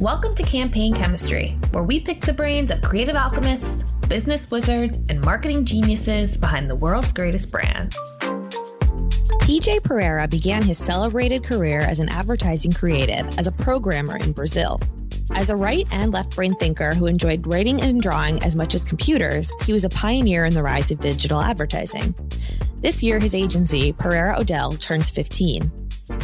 Welcome to Campaign Chemistry, where we pick the brains of creative alchemists, business wizards, and marketing geniuses behind the world's greatest brands. PJ Pereira began his celebrated career as an advertising creative as a programmer in Brazil. As a right and left brain thinker who enjoyed writing and drawing as much as computers, he was a pioneer in the rise of digital advertising. This year, his agency, Pereira O'Dell, turns 15.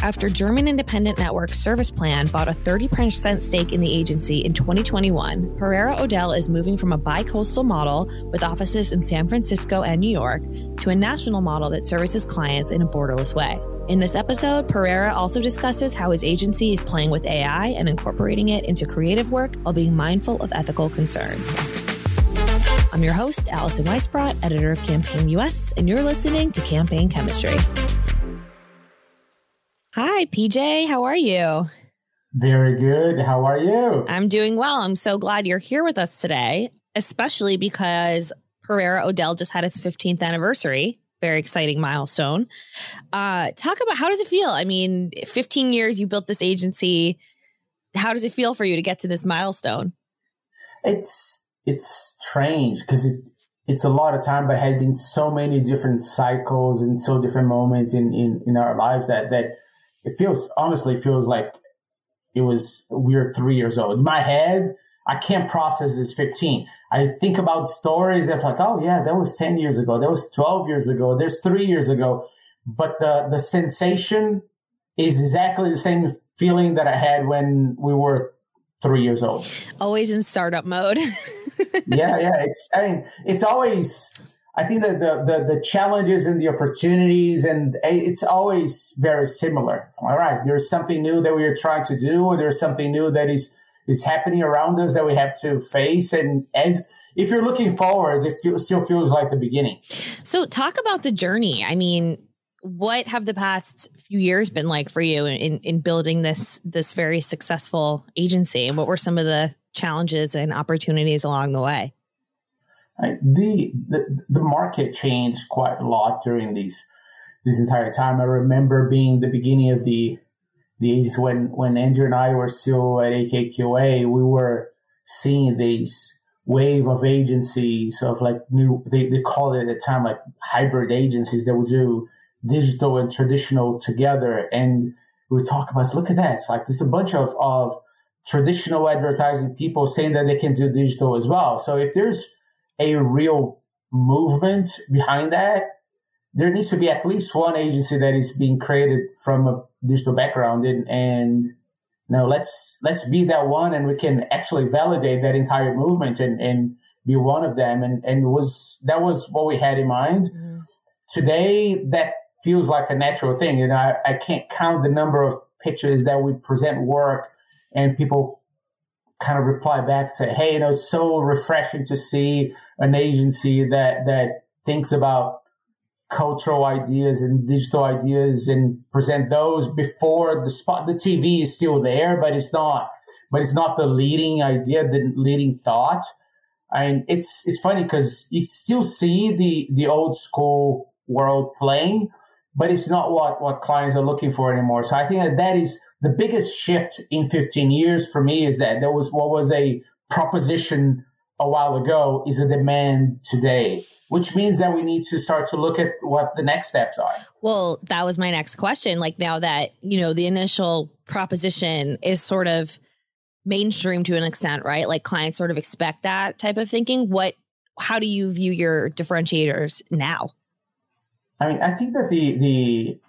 After German independent network Serviceplan bought a 30% stake in the agency in 2021, Pereira O'Dell is moving from a bi-coastal model with offices in San Francisco and New York to a national model that services clients in a borderless way. In this episode, Pereira also discusses how his agency is playing with AI and incorporating it into creative work while being mindful of ethical concerns. I'm your host, Allison Weisbrot, editor of Campaign US, and you're listening to Campaign Chemistry. Hi, PJ. How are you? Very good. How are you? I'm doing well. I'm so glad you're here with us today, especially because Pereira O'Dell just had its 15th anniversary very exciting milestone. Uh, talk about how does it feel? I mean, 15 years you built this agency. How does it feel for you to get to this milestone? It's it's strange because it, it's a lot of time, but had been so many different cycles and so different moments in, in, in our lives that that it feels honestly feels like it was we were three years old. In my head, I can't process this 15. I think about stories of like, oh yeah, that was 10 years ago. That was 12 years ago. There's three years ago. But the, the sensation is exactly the same feeling that I had when we were three years old. Always in startup mode. yeah. Yeah. It's, I mean, it's always, I think that the, the, the challenges and the opportunities and eh, it's always very similar. All right. There's something new that we are trying to do, or there's something new that is, is happening around us that we have to face. And as if you're looking forward, it feel, still feels like the beginning. So, talk about the journey. I mean, what have the past few years been like for you in, in building this this very successful agency? And what were some of the challenges and opportunities along the way? The, the the market changed quite a lot during these this entire time. I remember being the beginning of the the agency when when Andrew and I were still at AKQA, we were seeing this wave of agencies of like new they, they call it at the time like hybrid agencies that would do digital and traditional together and we talk about look at that it's like there's a bunch of of traditional advertising people saying that they can do digital as well so if there's a real movement behind that there needs to be at least one agency that is being created from a digital background and, and you know, let's, let's be that one and we can actually validate that entire movement and, and be one of them. And, and was, that was what we had in mind. Mm-hmm. Today, that feels like a natural thing. You know, I, I can't count the number of pictures that we present work and people kind of reply back say, Hey, you know, it's so refreshing to see an agency that, that thinks about cultural ideas and digital ideas and present those before the spot. The TV is still there, but it's not, but it's not the leading idea, the leading thought. And it's, it's funny because you still see the, the old school world playing, but it's not what, what clients are looking for anymore. So I think that that is the biggest shift in 15 years for me is that there was what was a proposition a while ago is a demand today which means that we need to start to look at what the next steps are. Well, that was my next question. Like now that, you know, the initial proposition is sort of mainstream to an extent, right? Like clients sort of expect that type of thinking. What, how do you view your differentiators now? I mean, I think that the, the,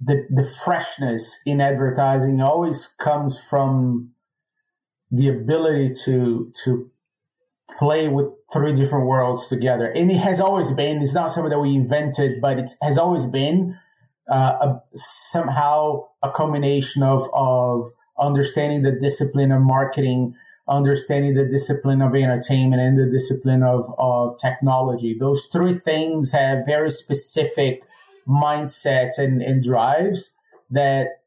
the, the freshness in advertising always comes from the ability to, to play with three different worlds together. And it has always been, it's not something that we invented, but it has always been uh, a, somehow a combination of, of understanding the discipline of marketing, understanding the discipline of entertainment and the discipline of, of technology. Those three things have very specific mindsets and, and drives that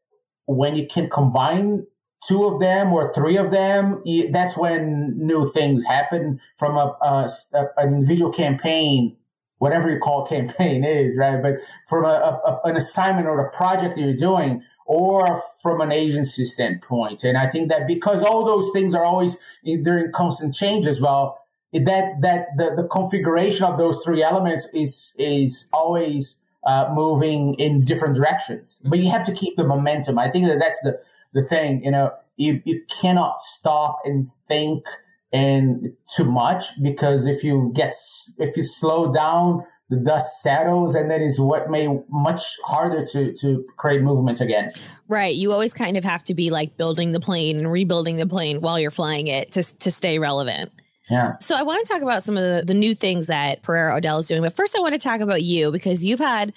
when you can combine two of them or three of them, that's when new things happen from a, a, an individual campaign whatever you call campaign is, right? But from a, a, an assignment or a project that you're doing, or from an agency standpoint. And I think that because all those things are always they're in constant change as well, that that the, the configuration of those three elements is is always uh, moving in different directions. But you have to keep the momentum. I think that that's the the thing. You know, you you cannot stop and think and too much because if you get if you slow down the dust settles and that is what made much harder to to create movement again right you always kind of have to be like building the plane and rebuilding the plane while you're flying it to to stay relevant yeah. So I want to talk about some of the, the new things that Pereira O'Dell is doing. But first, I want to talk about you because you've had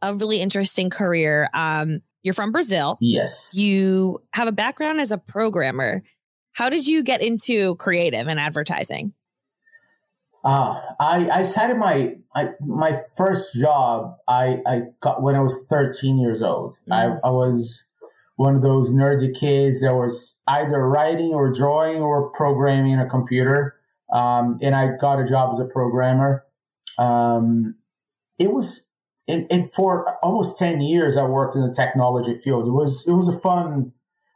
a really interesting career. Um, you're from Brazil. Yes. You have a background as a programmer. How did you get into creative and advertising? Uh, I, I started my I, my first job I, I got when I was 13 years old. Mm. I, I was one of those nerdy kids that was either writing or drawing or programming a computer. Um, and I got a job as a programmer. Um, it was, and, and for almost 10 years, I worked in the technology field. It was, it was a fun,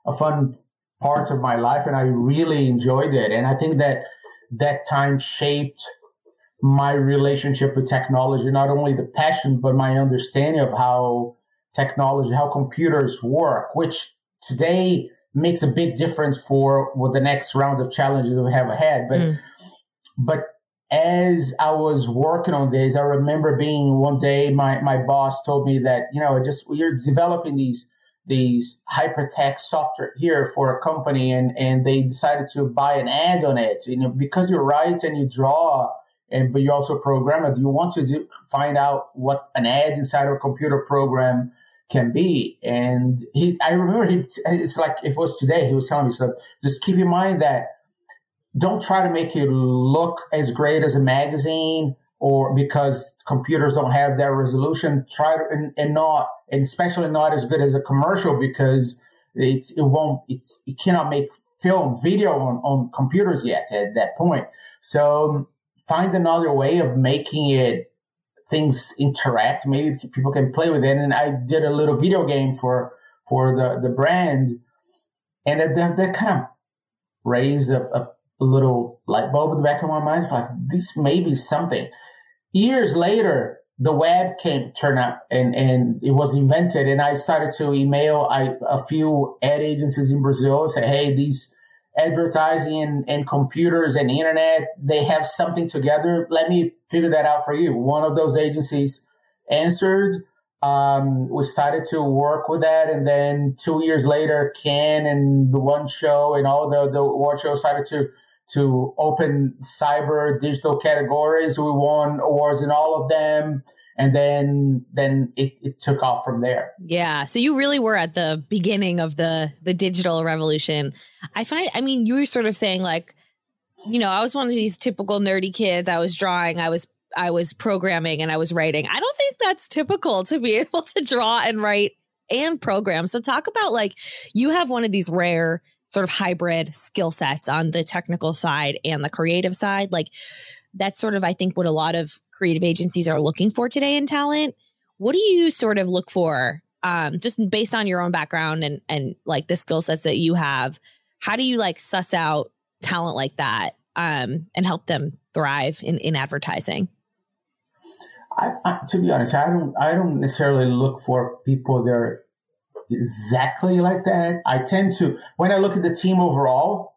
a fun part of my life and I really enjoyed it. And I think that that time shaped my relationship with technology, not only the passion, but my understanding of how technology, how computers work, which today makes a big difference for what the next round of challenges we have ahead. But, mm. but as I was working on this, I remember being one day, my, my boss told me that, you know, just you're developing these, these hypertext software here for a company and, and they decided to buy an ad on it. You know, because you write and you draw, and but you also program it. Do you want to do, find out what an ad inside of a computer program can be? And he, I remember he, it's like if it was today, he was telling me, so just keep in mind that don't try to make it look as great as a magazine or because computers don't have that resolution. Try to, and, and not, and especially not as good as a commercial because it's, it won't, it's, it cannot make film, video on, on computers yet at that point. So find another way of making it things interact. Maybe people can play with it. And I did a little video game for for the the brand, and that that kind of raised a, a, little light bulb in the back of my mind. It's like this may be something. Years later, the web came turn up and and it was invented, and I started to email I, a few ad agencies in Brazil, say, hey, these advertising and, and computers and internet, they have something together. Let me figure that out for you. One of those agencies answered. Um, we started to work with that. And then two years later, Cannes and the one show and all the, the award shows started to, to open cyber digital categories. We won awards in all of them and then then it, it took off from there. Yeah so you really were at the beginning of the the digital revolution. I find i mean you were sort of saying like you know i was one of these typical nerdy kids. I was drawing i was i was programming and i was writing. I don't think that's typical to be able to draw and write and program. So talk about like you have one of these rare sort of hybrid skill sets on the technical side and the creative side like that's sort of, I think, what a lot of creative agencies are looking for today in talent. What do you sort of look for, um, just based on your own background and and like the skill sets that you have? How do you like suss out talent like that um, and help them thrive in in advertising? I, I, to be honest, I don't I don't necessarily look for people that are exactly like that. I tend to when I look at the team overall,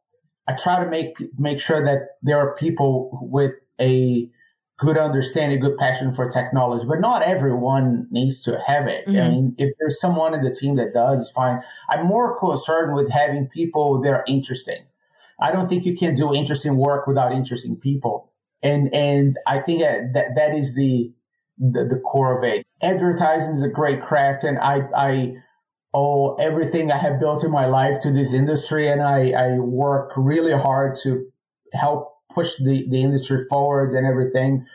I try to make make sure that there are people with a good understanding, good passion for technology, but not everyone needs to have it. Mm-hmm. I mean, if there's someone in the team that does, it's fine. I'm more concerned with having people that are interesting. I don't think you can do interesting work without interesting people. And, and I think that, that, that is the, the, the core of it. Advertising is a great craft and I, I, owe everything I have built in my life to this industry. And I, I work really hard to help push the, the industry forward and everything.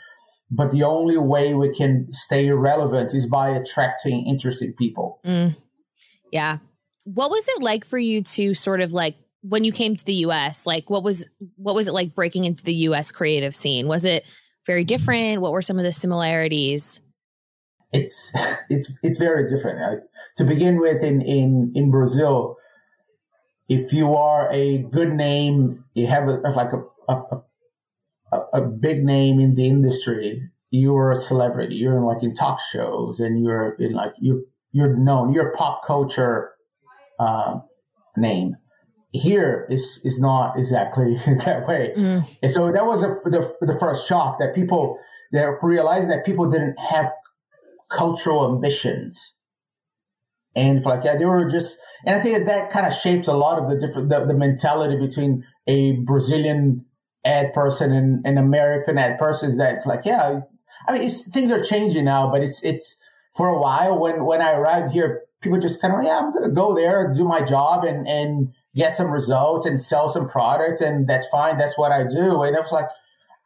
But the only way we can stay relevant is by attracting interesting people. Mm. Yeah. What was it like for you to sort of like when you came to the US? Like what was what was it like breaking into the US creative scene? Was it very different? What were some of the similarities? It's it's it's very different. To begin with, in in in Brazil, if you are a good name, you have a, like a, a, a, a big name in the industry. You're a celebrity. You're in like in talk shows, and you're in like you're you're known. You're a pop culture uh, name. Here is is not exactly that way, mm. and so that was a, the the first shock that people that realized that people didn't have cultural ambitions. And for like yeah they were just and i think that that kind of shapes a lot of the different the, the mentality between a brazilian ad person and an american ad person is that like yeah i mean things are changing now but it's it's for a while when when i arrived here people just kind of yeah i'm gonna go there do my job and and get some results and sell some products and that's fine that's what i do. And it's like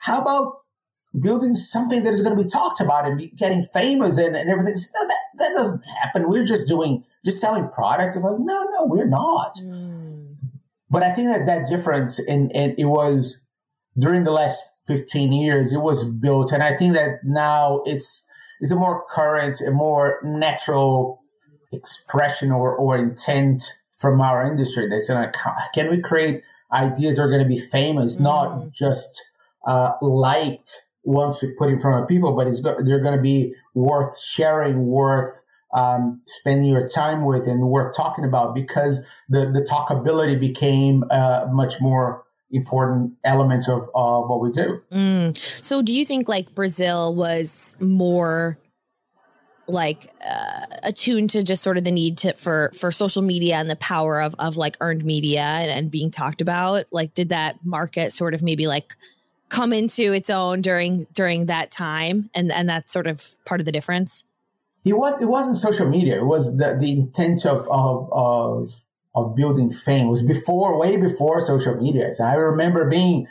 how about building something that is going to be talked about and be getting famous and, and everything. No, that, that doesn't happen. We're just doing, just selling product. Like, no, no, we're not. Mm. But I think that that difference and, and it was during the last 15 years, it was built. And I think that now it's, it's a more current, a more natural expression or, or intent from our industry that's going to, can we create ideas that are going to be famous, mm. not just uh, liked once we put in front of people, but it's go- they're going to be worth sharing, worth um, spending your time with, and worth talking about because the the talkability became a much more important element of, of what we do. Mm. So, do you think like Brazil was more like uh, attuned to just sort of the need to for for social media and the power of of like earned media and, and being talked about? Like, did that market sort of maybe like come into its own during during that time and and that's sort of part of the difference? It was it wasn't social media. It was the, the intent of, of of of building fame. It was before way before social media. So i remember being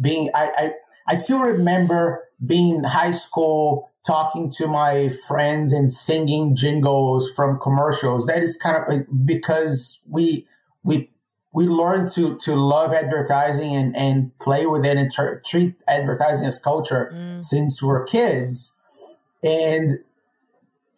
being i i, I still remember being in high school talking to my friends and singing jingles from commercials. That is kind of because we we we learned to to love advertising and, and play with it and tr- treat advertising as culture mm. since we're kids. And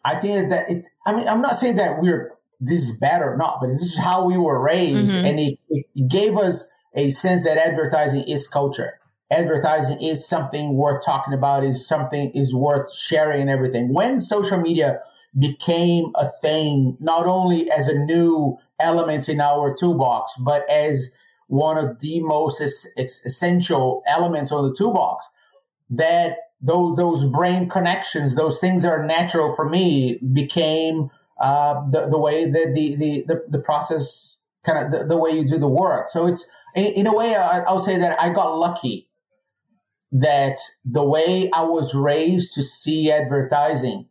I think that it, I mean, I'm not saying that we're, this is bad or not, but this is how we were raised. Mm-hmm. And it, it gave us a sense that advertising is culture. Advertising is something worth talking about, is something is worth sharing and everything. When social media became a thing, not only as a new element in our toolbox, but as one of the most es- essential elements on the toolbox. That those those brain connections, those things are natural for me, became uh, the the way that the the the, the process kind of the, the, way you do the work. So it's in, in a way I, I'll say that I got lucky that the way I was raised to see advertising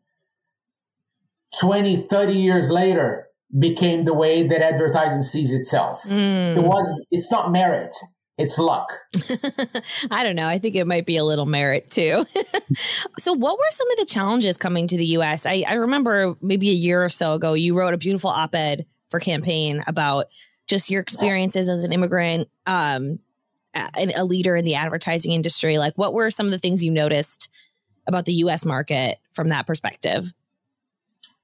20, 30 years later became the way that advertising sees itself. Mm. It was, it's not merit. It's luck. I don't know. I think it might be a little merit too. so, what were some of the challenges coming to the US? I, I remember maybe a year or so ago, you wrote a beautiful op ed for campaign about just your experiences as an immigrant, um, a, a leader in the advertising industry. Like, what were some of the things you noticed about the US market from that perspective?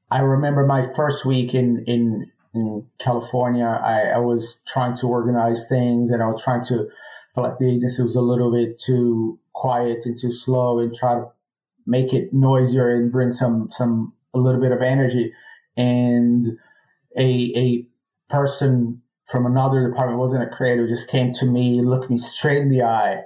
I remember my first week in, in, in California, I, I was trying to organize things and I was trying to feel like the agency was a little bit too quiet and too slow and try to make it noisier and bring some, some, a little bit of energy. And a, a person from another department wasn't a creative, just came to me, looked me straight in the eye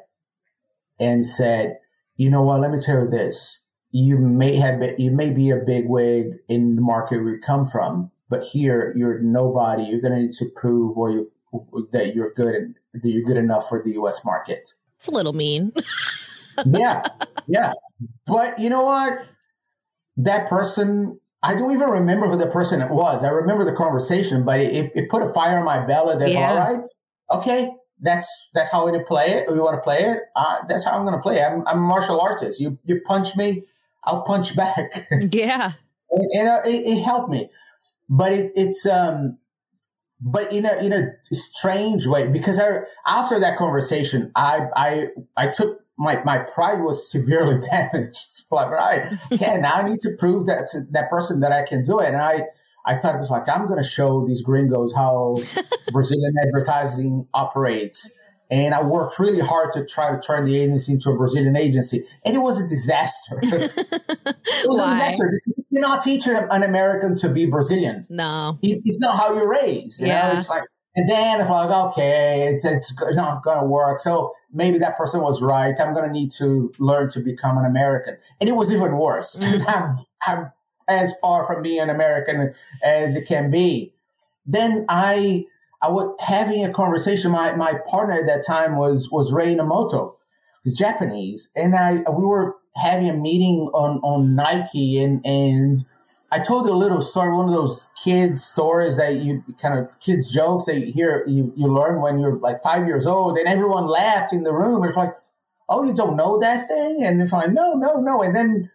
and said, you know what? Let me tell you this you may have been, you may be a big wig in the market we come from, but here you're nobody. You're going to need to prove or you that you're good and that you're good enough for the U.S. market. It's a little mean. yeah, yeah, but you know what? That person, I don't even remember who the person was. I remember the conversation, but it, it put a fire in my belly. That's yeah. all right, okay, that's that's how we play it. We want to play it. Uh, that's how I'm going to play it. I'm, I'm a martial artist. You you punch me, I'll punch back. Yeah. and, and uh, it, it, helped me. But it, it's, um, but in a, in a strange way, because I, after that conversation, I, I, I took my, my pride was severely damaged. like, right, okay, now I need to prove that to that person that I can do it. And I, I thought it was like, I'm going to show these gringos how Brazilian advertising operates. And I worked really hard to try to turn the agency into a Brazilian agency. And it was a disaster. it was Why? a disaster. You cannot teach an American to be Brazilian. No. It's not how you're raised. You yeah. Know? It's like, and then it's like, okay, it's, it's not going to work. So maybe that person was right. I'm going to need to learn to become an American. And it was even worse because mm. I'm, I'm as far from being an American as it can be. Then I, I was having a conversation. My, my partner at that time was, was Rei Inamoto, who's Japanese. And I, we were having a meeting on, on Nike and, and I told a little story, one of those kids stories that you kind of kids jokes that you hear, you, you learn when you're like five years old and everyone laughed in the room. It's like, oh, you don't know that thing? And it's like, no, no, no. And then,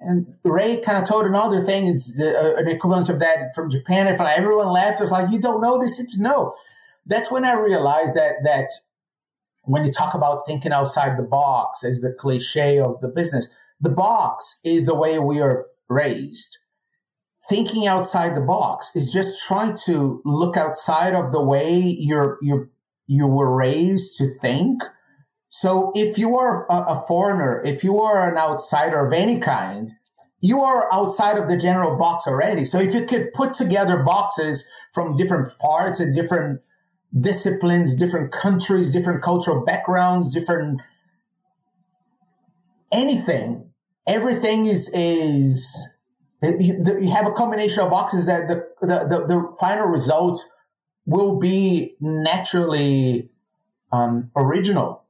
and Rei kind of told another thing. It's the, uh, an equivalent of that from Japan. If everyone laughed, it's like, you don't know this? It's no. That's when I realized that, that when you talk about thinking outside the box as the cliche of the business, the box is the way we are raised thinking outside the box is just trying to look outside of the way you're you you were raised to think. So if you are a, foreigner, if you are an outsider of any kind, you are outside of the general box already. So if you could put together boxes from different parts and different disciplines, different countries, different cultural backgrounds, different anything, everything is is you have a combination of boxes that the, the, the, the final result will be naturally um, original.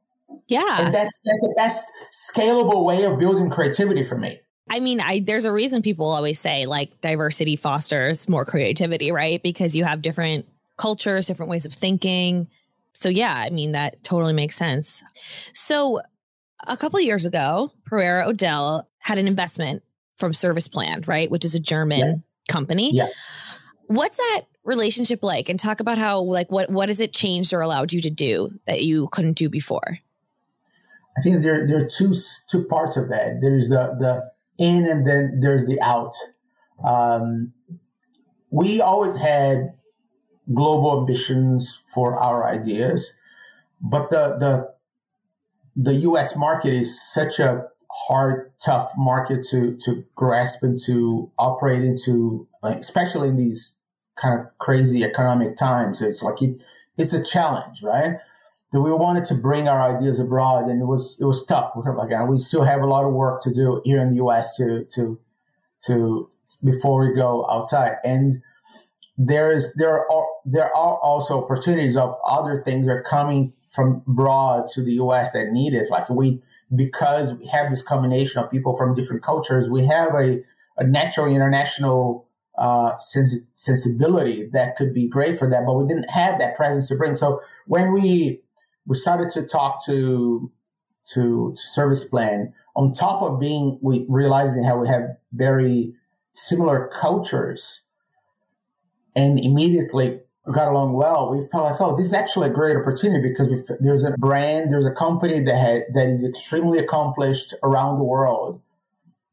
Yeah. And that's, that's the best scalable way of building creativity for me. I mean, I there's a reason people always say like diversity fosters more creativity, right? Because you have different cultures, different ways of thinking. So yeah, I mean that totally makes sense. So a couple years ago, Pereira O'Dell had an investment from Serviceplan, right? Which is a German yeah. company. Yeah. What's that relationship like? And talk about how, like, what what has it changed or allowed you to do that you couldn't do before? I think there there are two two parts of that. There's the the in, and then there's the out. Um, we always had global ambitions for our ideas, but the the the U.S. market is such a hard, tough market to to grasp and to operate into, like, especially in these kind of crazy economic times. It's like it, it's a challenge, right? That we wanted to bring our ideas abroad, and it was it was tough. Again, we still have a lot of work to do here in the U.S. to to to before we go outside, and there is there are there are also opportunities of other things that are coming from abroad to the U.S. that need it. Like we because we have this combination of people from different cultures, we have a, a natural international uh, sens- sensibility that could be great for that, but we didn't have that presence to bring. So when we we started to talk to to, to Serviceplan, on top of being we realizing how we have very similar cultures, and immediately got along well, we felt like, oh, this is actually a great opportunity because there's a brand, there's a company that had, that is extremely accomplished around the world,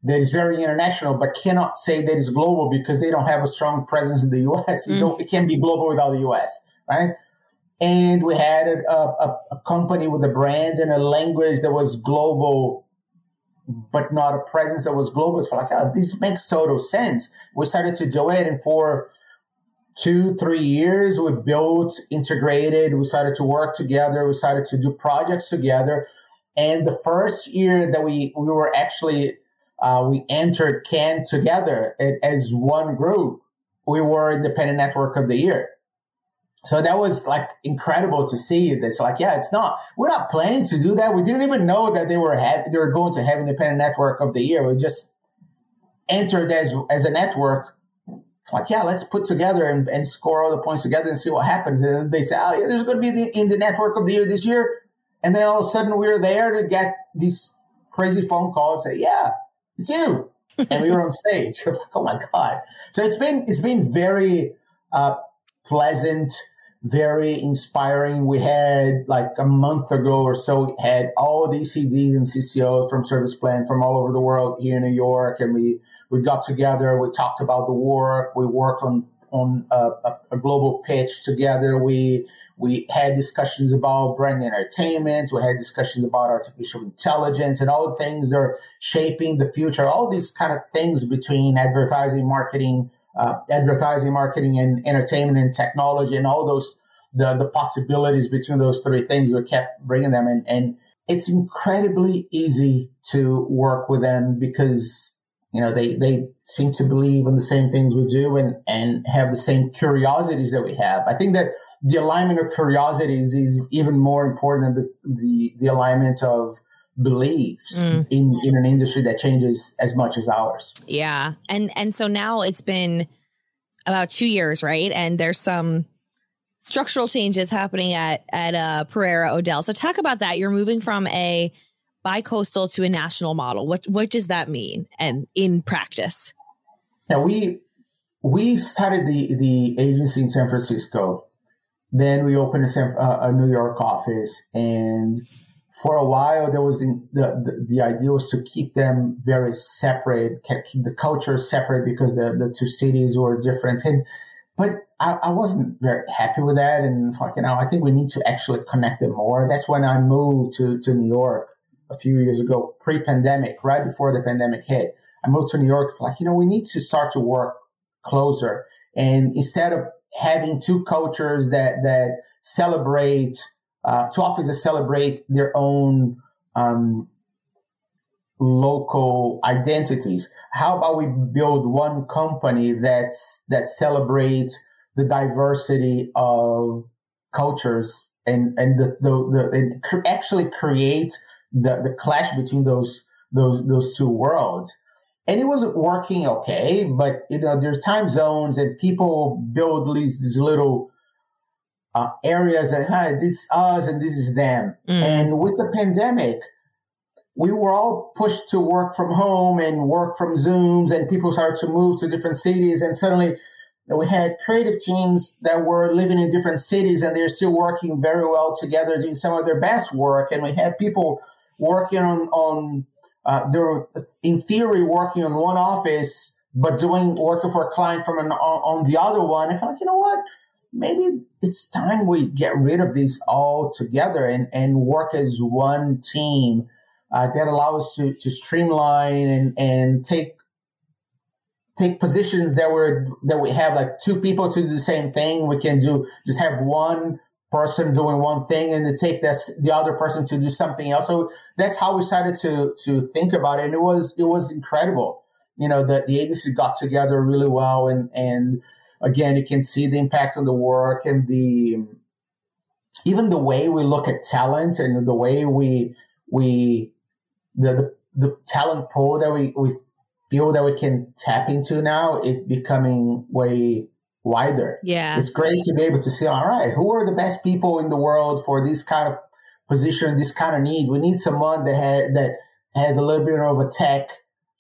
that is very international, but cannot say that it's global because they don't have a strong presence in the U.S. Mm. It, can't be global without the U.S. Right? And we had a, a, a company with a brand and a language that was global, but not a presence that was global. So like, oh, this makes total sense. We started to do it, and for two, three years, we built, integrated, we started to work together, we started to do projects together. And the first year that we, we were actually, uh, we entered Cannes together as one group, we were Independent Network of the Year. So that was like incredible to see. It's like, yeah, it's not, we're not planning to do that. We didn't even know that they were, have, they were going to have Independent Network of the Year. We just entered as, as a network like, yeah, let's put together and, and score all the points together and see what happens. And they say, oh, yeah, there's going to be the, in the network of the year this year. And then all of a sudden we are there to get these crazy phone calls. Say, yeah, it's you. and we were on stage. oh my God. So it's been, it's been very, uh, pleasant, very inspiring. We had like a month ago or so, had all these CDs and CCOs from Serviceplan from all over the world here in New York. And we, we got together. We talked about the work. We worked on, on a, a, a global pitch together. We, we had discussions about brand entertainment. We had discussions about artificial intelligence and all the things that are shaping the future. All these kind of things between advertising, marketing, uh, advertising, marketing, and entertainment and technology, and all those the the possibilities between those three things. We kept bringing them, and and it's incredibly easy to work with them because you know they they seem to believe in the same things we do and and have the same curiosities that we have. I think that the alignment of curiosities is even more important than the the, the alignment of beliefs mm. in in an industry that changes as much as ours. Yeah. And and so now it's been about 2 years, right? And there's some structural changes happening at at uh Pereira O'Dell. So talk about that. You're moving from a bi-coastal to a national model. What what does that mean and in practice? Yeah, we we started the the agency in San Francisco. Then we opened a, uh, a New York office and for a while there was the, the, the idea was to keep them very separate, keep the culture separate because the, the two cities were different. And, but I, I wasn't very happy with that. And you know, I think we need to actually connect them more. That's when I moved to, to New York a few years ago, pre-pandemic, right before the pandemic hit. I moved to New York, like, you know, we need to start to work closer. And instead of having two cultures that, that celebrate uh, offices celebrate their own um, local identities. How about we build one company that's that celebrates the diversity of cultures and and the the, the and cr- actually create the the clash between those those those two worlds. And it was working okay, but you know there's time zones and people build these, these little uh, areas that, hey, this is us and this is them. Mm. And with the pandemic, we were all pushed to work from home and work from Zooms and people started to move to different cities. And suddenly we had creative teams that were living in different cities and they're still working very well together, doing some of their best work. And we had people working on, on, uh, they were in theory working on one office, but doing working for a client from an, on, on the other one. I felt like, you know what? Maybe it's time we get rid of these all together and, and work as one team uh, that allows us to, to streamline and, and take take positions that we're that we have like two people to do the same thing. We can do just have one person doing one thing and to take this the other person to do something else. So that's how we started to to think about it. And it was it was incredible. You know, that the agency got together really well and and again, you can see the impact on the work and the even the way we look at talent and the way we we the the, the talent pool that we, we feel that we can tap into now it becoming way wider. Yeah. It's great to be able to see, all right, who are the best people in the world for this kind of position, this kind of need? We need someone that has, that has a little bit of a tech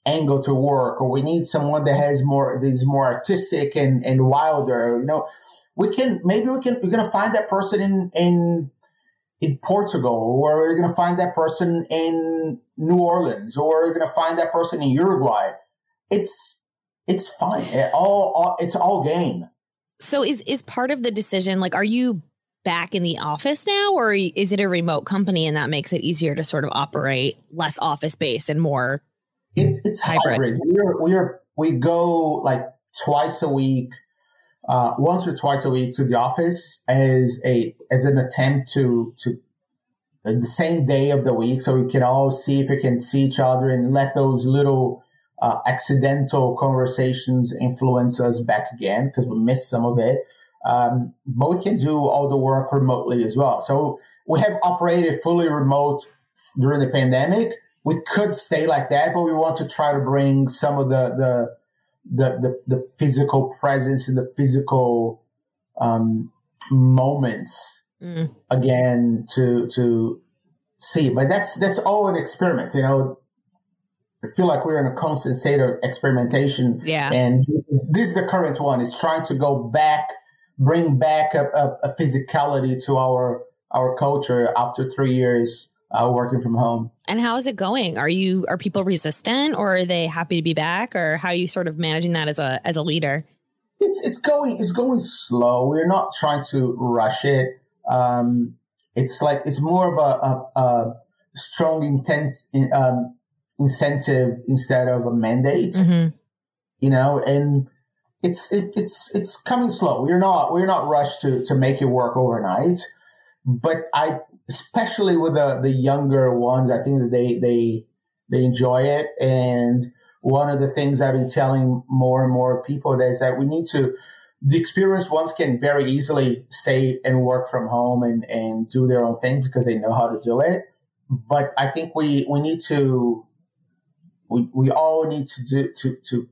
angle to work or we need someone that has more that is more artistic and and wilder you know? We can maybe we can we're gonna find that person in in in Portugal or we're gonna find that person in New Orleans or we're gonna find that person in Uruguay. It's it's fine. It all, all it's all game. So is is part of the decision like are you back in the office now or is it a remote company and that makes it easier to sort of operate less office based and more it, it's hybrid. hybrid. We're, we're, we go like twice a week, uh, once or twice a week to the office as a, as an attempt to, to uh, the same day of the week. So we can all see if we can see each other and let those little, uh, accidental conversations influence us back again because we missed some of it. Um, but we can do all the work remotely as well. So we have operated fully remote during the pandemic we could stay like that, but we want to try to bring some of the the the the, the physical presence and the physical um, moments mm. again to to see. But that's that's all an experiment, you know. I feel like we're in a constant state of experimentation. Yeah. And this is, this is the current one. Is trying to go back bring back a, a, a physicality to our our culture after three years uh, working from home. And how is it going? Are you are people resistant, or are they happy to be back, or how are you sort of managing that as a as a leader? It's it's going it's going slow. We're not trying to rush it. Um, it's like it's more of a, a, a strong intent um, incentive instead of a mandate. Mm-hmm. You know, and it's it, it's it's coming slow. We're not we're not rushed to to make it work overnight. But I especially with the the younger ones, I think that they they they enjoy it. And one of the things I've been telling more and more people is that we need to the experienced ones can very easily stay and work from home and, and do their own thing because they know how to do it. But I think we, we need to, we, we all need to do, to, to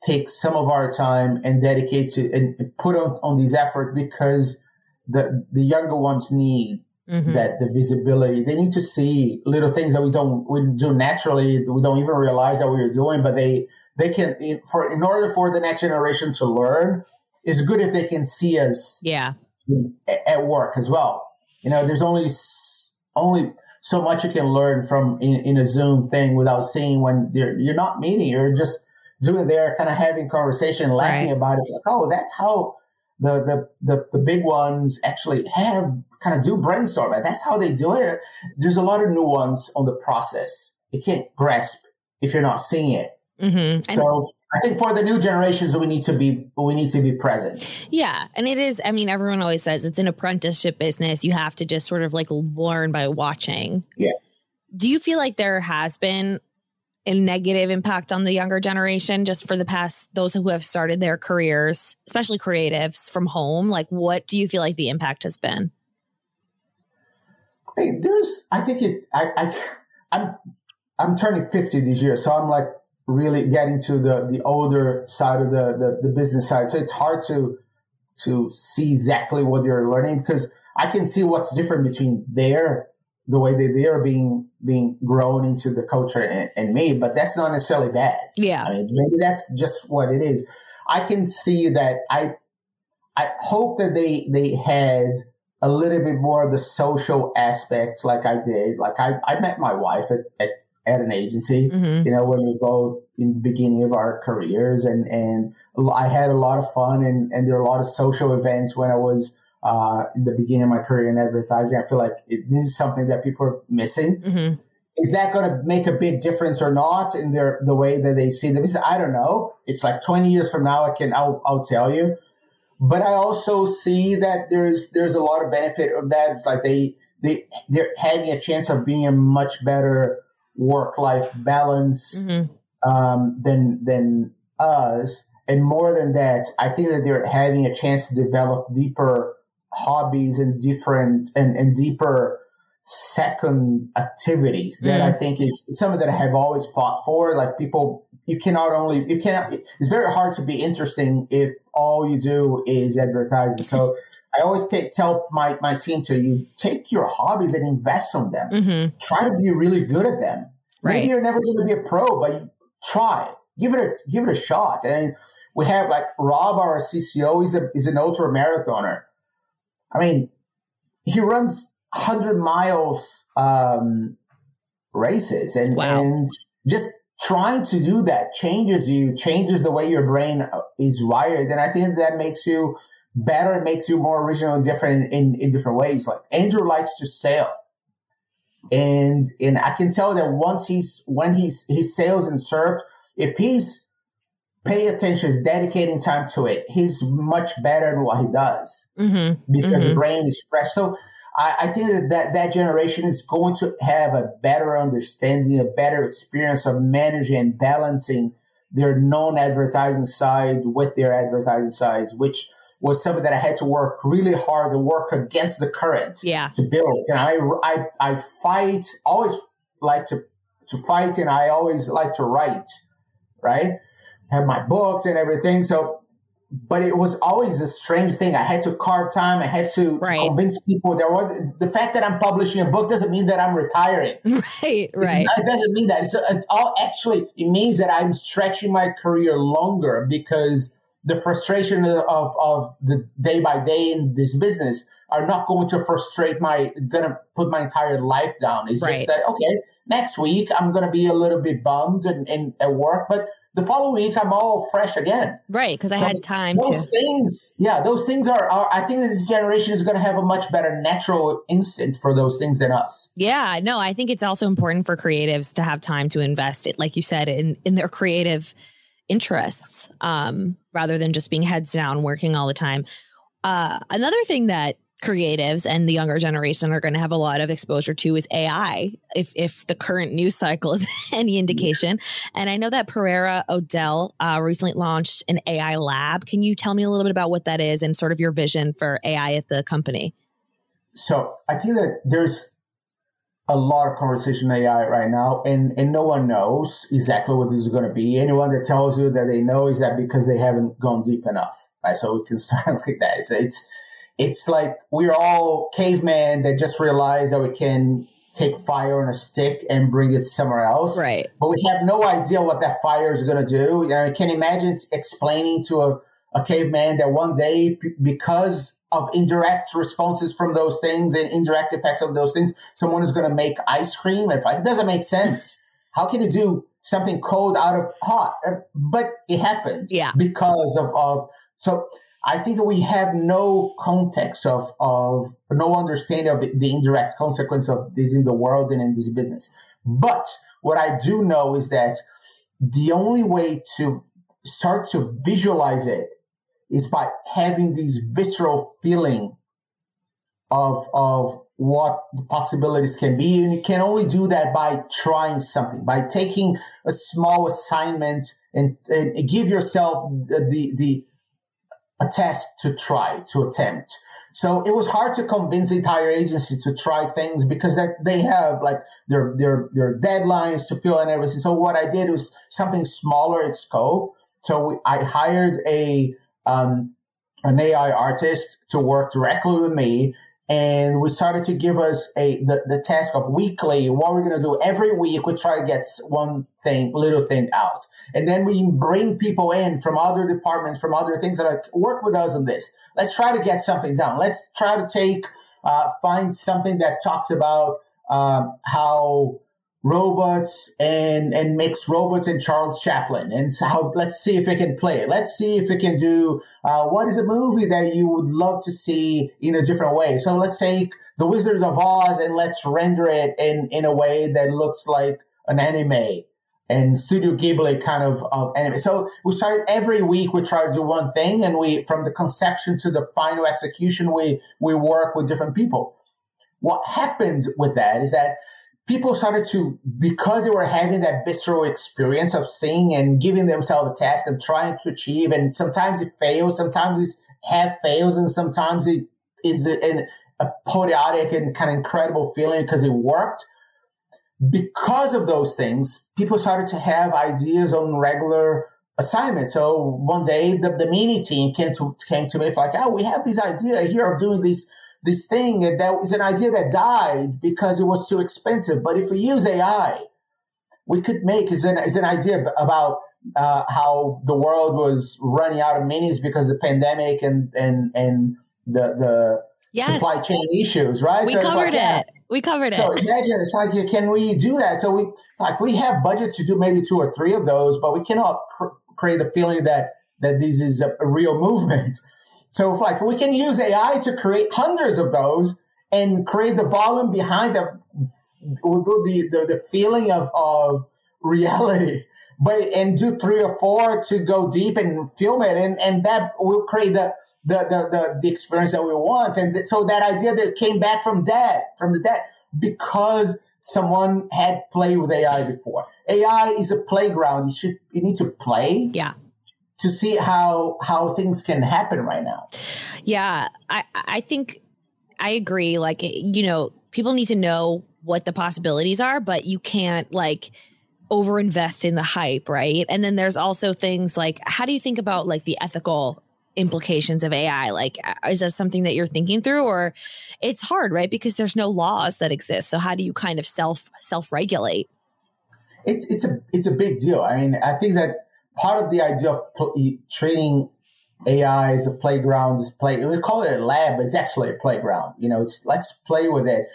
take some of our time and dedicate to and put on, on these effort because the, the younger ones need mm-hmm. that the visibility. They need to see little things that we don't, we do naturally. We don't even realize that we are doing, but they, they can, for, in order for the next generation to learn, it's good if they can see us yeah at work as well you know there's only only so much you can learn from in, in a zoom thing without seeing when you're, you're not meeting you're just doing there kind of having conversation laughing right. about it like oh that's how the, the the the big ones actually have kind of do brainstorming that's how they do it there's a lot of nuance on the process you can't grasp if you're not seeing it mm-hmm. so I think for the new generations, we need to be we need to be present. Yeah, and it is. I mean, everyone always says it's an apprenticeship business. You have to just sort of like learn by watching. Yeah. Do you feel like there has been a negative impact on the younger generation just for the past those who have started their careers, especially creatives from home? Like, what do you feel like the impact has been? There's. I think it. I. I I'm. I'm turning fifty this year, so I'm like really getting to the, the older side of the, the, the business side. So it's hard to, to see exactly what you're learning because I can see what's different between their, the way that they are being, being grown into the culture and, and me, but that's not necessarily bad. Yeah. I mean, maybe that's just what it is. I can see that I, I hope that they, they had a little bit more of the social aspects like I did. Like I, I met my wife at, at at an agency, mm-hmm. you know, when we both in the beginning of our careers and, and I had a lot of fun and, and there were a lot of social events when I was, uh, in the beginning of my career in advertising. I feel like it, this is something that people are missing. Mm-hmm. Is that going to make a big difference or not in their, the way that they see the business? I don't know. It's like 20 years from now, I can, I'll, I'll tell you. But I also see that there's, there's a lot of benefit of that. It's like they, they, they're having a chance of being a much better, work life balance mm-hmm. um, than than us. And more than that, I think that they're having a chance to develop deeper hobbies and different and, and deeper second activities that mm. I think is something that I have always fought for. Like people, you cannot only, you cannot, it's very hard to be interesting if all you do is advertising. So I always take, tell my, my team to you take your hobbies and invest on them. Mm-hmm. Try to be really good at them. Right. Maybe you're never going to be a pro, but you try. Give it a give it a shot. And we have like Rob, our CCO, is a is an ultra marathoner. I mean, he runs hundred miles um, races, and wow. and just trying to do that changes you, changes the way your brain is wired, and I think that makes you better it makes you more original and different in, in different ways. Like Andrew likes to sail. And, and I can tell that once he's, when he's, he sails and surfs, if he's pay attention, is dedicating time to it, he's much better at what he does mm-hmm. because mm-hmm. the brain is fresh. So I, I, think that, that that generation is going to have a better understanding, a better experience of managing and balancing their non-advertising side with their advertising sides, which was something that I had to work really hard and work against the current yeah. to build. And I, I, I fight, always like to, to fight and I always like to write, right? Have my books and everything. So, but it was always a strange thing. I had to carve time. I had to, right. to convince people there was the fact that I'm publishing a book doesn't mean that I'm retiring. Right. Right. Not, it doesn't mean that. It's it all actually, it means that I'm stretching my career longer because the frustration of, of the day by day in this business are not going to frustrate my, gonna put my entire life down. It's right. just that, okay, next week I'm going to be a little bit bummed and, and at work, but the following week I'm all fresh again. Right, because I had time those to. things, yeah, those things are, are I think this generation is going to have a much better natural instinct for those things than us. Yeah, no, I think it's also important for creatives to have time to invest it, like you said, in in their creative interests, um, rather than just being heads down working all the time. Uh, another thing that creatives and the younger generation are going to have a lot of exposure to is AI if if the current news cycle is any indication. And I know that Pereira O'Dell uh, recently launched an AI lab. Can you tell me a little bit about what that is and sort of your vision for AI at the company? So I think that there's a lot of conversation AI right now, and, and no one knows exactly what this is going to be. Anyone that tells you that they know is that because they haven't gone deep enough, right? So we can start like that. So it's it's like we're all cavemen that just realize that we can take fire on a stick and bring it somewhere else. Right. But we have no idea what that fire is going to do. You know, I can imagine explaining to a, a caveman that one day, because of indirect responses from those things and indirect effects of those things, someone is going to make ice cream. If it doesn't make sense. How can you do something cold out of hot? Uh, but it happens. Yeah. Because of, of, so I think we have no context of, of no understanding of the indirect consequence of this in the world and in this business. But what I do know is that the only way to start to visualize it is by having this visceral feeling of, of what the possibilities can be. And you can only do that by trying something, by taking a small assignment and, and give yourself the, the, the a test to try, to attempt. So it was hard to convince the entire agency to try things because that they have like their, their, their deadlines to fill and everything. So what I did was something smaller in scope. So we, I hired a, um, an AI artist to work directly with me and we started to give us a the, the task of weekly what we're going to do every week we try to get one thing little thing out. And then we bring people in from other departments from other things that like work with us on this. Let's try to get something done. Let's try to take uh, find something that talks about um, how robots and and mix robots and Charles Chaplin. And so let's see if we can play. Let's see if we can do uh, what is a movie that you would love to see in a different way. So let's take The Wizard of Oz and let's render it in in a way that looks like an anime and Studio Ghibli kind of of anime. So we started every week. We try to do one thing, and we from the conception to the final execution, we we work with different people. What happens with that is that people started to, because they were having that visceral experience of seeing and giving themselves a task and trying to achieve. And sometimes it fails, sometimes it's half fails, and sometimes it is an, a poetic and kind of incredible feeling because it worked. Because of those things, people started to have ideas on regular assignments. So one day the, the mini team came to, came to me like, oh, we have this idea here of doing these this thing that is an idea that died because it was too expensive. But if we use AI, we could make is an, is an idea about uh, how the world was running out of minis because of the pandemic and and and the the yes. supply chain issues, right? We so covered like, it. We covered so it. So imagine it's like, can we do that? So we like we have budget to do maybe two or three of those, but we cannot cr- create the feeling that that this is a, a real movement. So if like we can use AI to create hundreds of those and create the volume behind the the, the, the feeling of, of reality, but and do three or four to go deep and film it and, and that will create the the, the, the, the experience that we want. And th- so that idea that came back from that, from the dead, because someone had played with AI before. AI is a playground. You should, you need to play. Yeah to see how how things can happen right now. Yeah, I I think I agree. Like you know, people need to know what the possibilities are, but you can't like overinvest in the hype, right? And then there's also things like how do you think about like the ethical implications of AI? Like, uh, is that something that you're thinking through, or it's hard, right? Because there's no laws that exist. So how do you kind of self self regulate? It's it's a it's a big deal. I mean, I think that part of the idea of training AI as a playground. Is play. We call it a lab, but it's actually a playground. You know, it's let's play with it.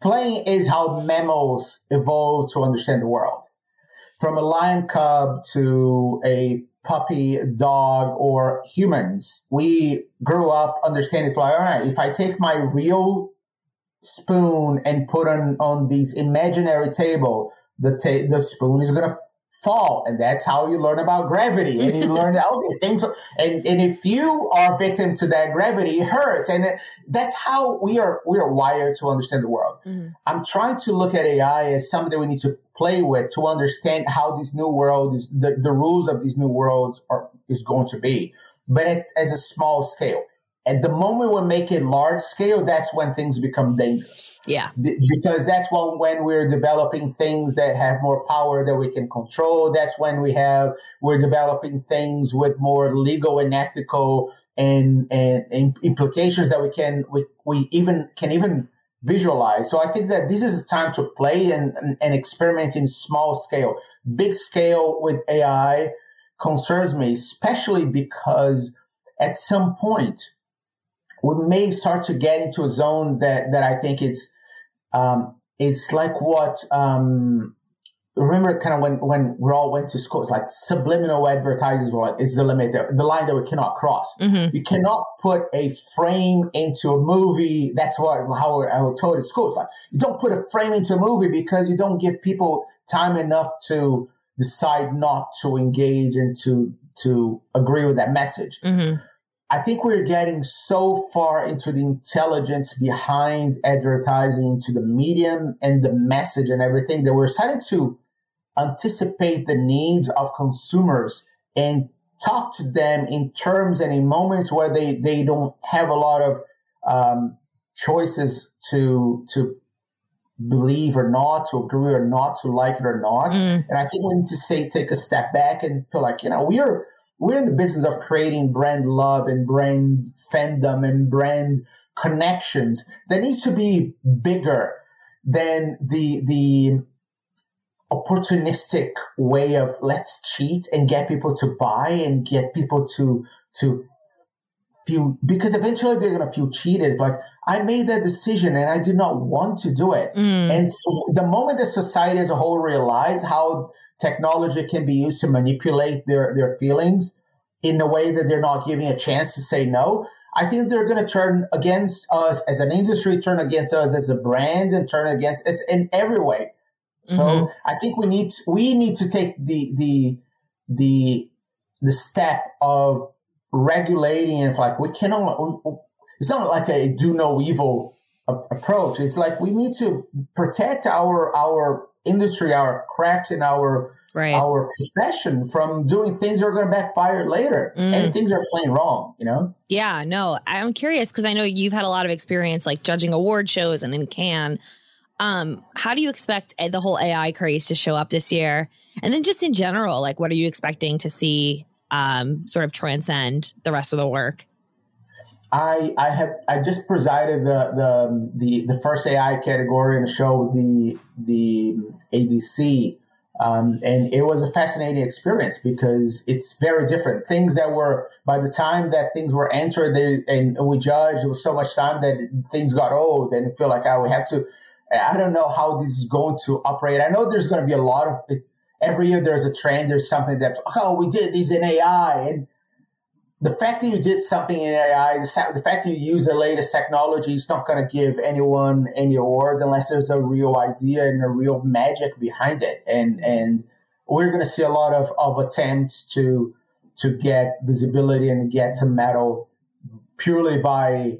Playing is how mammals evolved to understand the world. From a lion cub to a puppy, dog, or humans, we grew up understanding. Like, all right, if I take my real spoon and put on on this imaginary table, the ta- the spoon is gonna fall. And that's how you learn about gravity. And you learn, okay, things, are, and, and if you are victim to that gravity, it hurts. And that's how we are, we are wired to understand the world. Mm-hmm. I'm trying to look at AI as something that we need to play with to understand how this new world is, the, the rules of these new worlds are, is going to be, but at, as a small scale. At the moment we make it large scale, that's when things become dangerous. Yeah. because that's when, when we're developing things that have more power that we can control. That's when we have, we're developing things with more legal and ethical and, and, and implications that we can, we, we even can even visualize. So I think that this is a time to play and, and, and experiment in small scale. Big scale with AI concerns me, especially because at some point, we may start to get into a zone that that I think it's um, it's like what um, remember kind of when when we all went to school it's like subliminal advertisers were like, is the limit the, the line that we cannot cross mm-hmm. you cannot put a frame into a movie that's what how I was told at school it's like you don't put a frame into a movie because you don't give people time enough to decide not to engage and to to agree with that message mm-hmm. I think we're getting so far into the intelligence behind advertising, to the medium and the message and everything that we're starting to anticipate the needs of consumers and talk to them in terms and in moments where they, they don't have a lot of um, choices to to believe or not, to agree or not, to like it or not. Mm. And I think we need to say take a step back and feel like you know we are we're in the business of creating brand love and brand fandom and brand connections that needs to be bigger than the the opportunistic way of let's cheat and get people to buy and get people to to feel because eventually they're gonna feel cheated. It's like I made that decision and I did not want to do it. Mm. And so the moment that society as a whole realize how technology can be used to manipulate their, their feelings in a way that they're not giving a chance to say no. I think they're going to turn against us as an industry, turn against us as a brand, and turn against us in every way. So mm-hmm. I think we need to, we need to take the the the the step of regulating and like we cannot. It's not like a do no evil approach. It's like we need to protect our our industry, our craft, and our right. our profession from doing things that are going to backfire later mm. and things are playing wrong, you know? Yeah, no, I'm curious because I know you've had a lot of experience like judging award shows and in Cannes. Um, how do you expect the whole AI craze to show up this year? And then just in general, like what are you expecting to see um, sort of transcend the rest of the work? I I have I just presided the the the, the first AI category in the show, the the ADC, um, and it was a fascinating experience because it's very different. Things that were by the time that things were entered, they, and we judged, it was so much time that things got old and feel like oh, we have to. I don't know how this is going to operate. I know there's going to be a lot of every year. There's a trend. There's something that's oh, we did these in AI and the fact that you did something in AI, the fact that you use the latest technology is not going to give anyone any awards unless there's a real idea and a real magic behind it. And, and we're going to see a lot of, of attempts to, to get visibility and get some medal purely by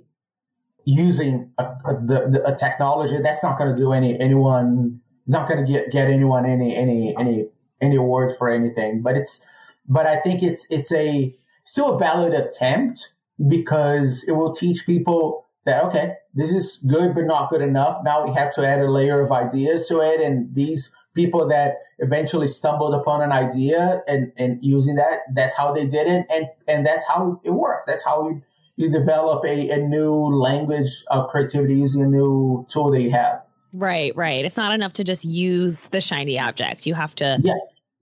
using a, a, the, a technology that's not going to do any, anyone, not going to get, get anyone any, any, any, any awards for anything. But it's, but I think it's, it's a, still a valid attempt because it will teach people that, okay, this is good, but not good enough. Now we have to add a layer of ideas to it. And these people that eventually stumbled upon an idea and, and using that, that's how they did it. And, and that's how it works. That's how you, you develop a, a new language of creativity using a new tool that you have. Right, right. It's not enough to just use the shiny object. You have to yeah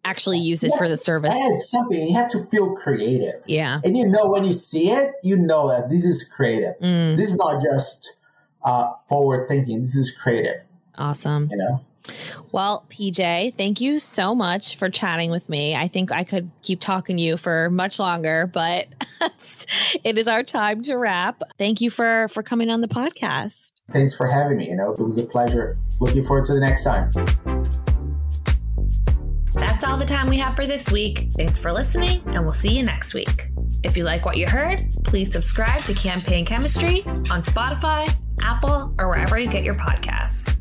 actually use it for the service. Add something. You have to feel creative. Yeah. And you know when you see it, you know that this is creative. Mm. This is not just uh, forward thinking. This is creative. Awesome. You know. Well, PJ, thank you so much for chatting with me. I think I could keep talking to you for much longer, but it is our time to wrap. Thank you for for coming on the podcast. Thanks for having me. You know, it was a pleasure. Looking forward to the next time. That's all the time we have for this week. Thanks for listening, and we'll see you next week. If you like what you heard, please subscribe to Campaign Chemistry on Spotify, Apple, or wherever you get your podcasts.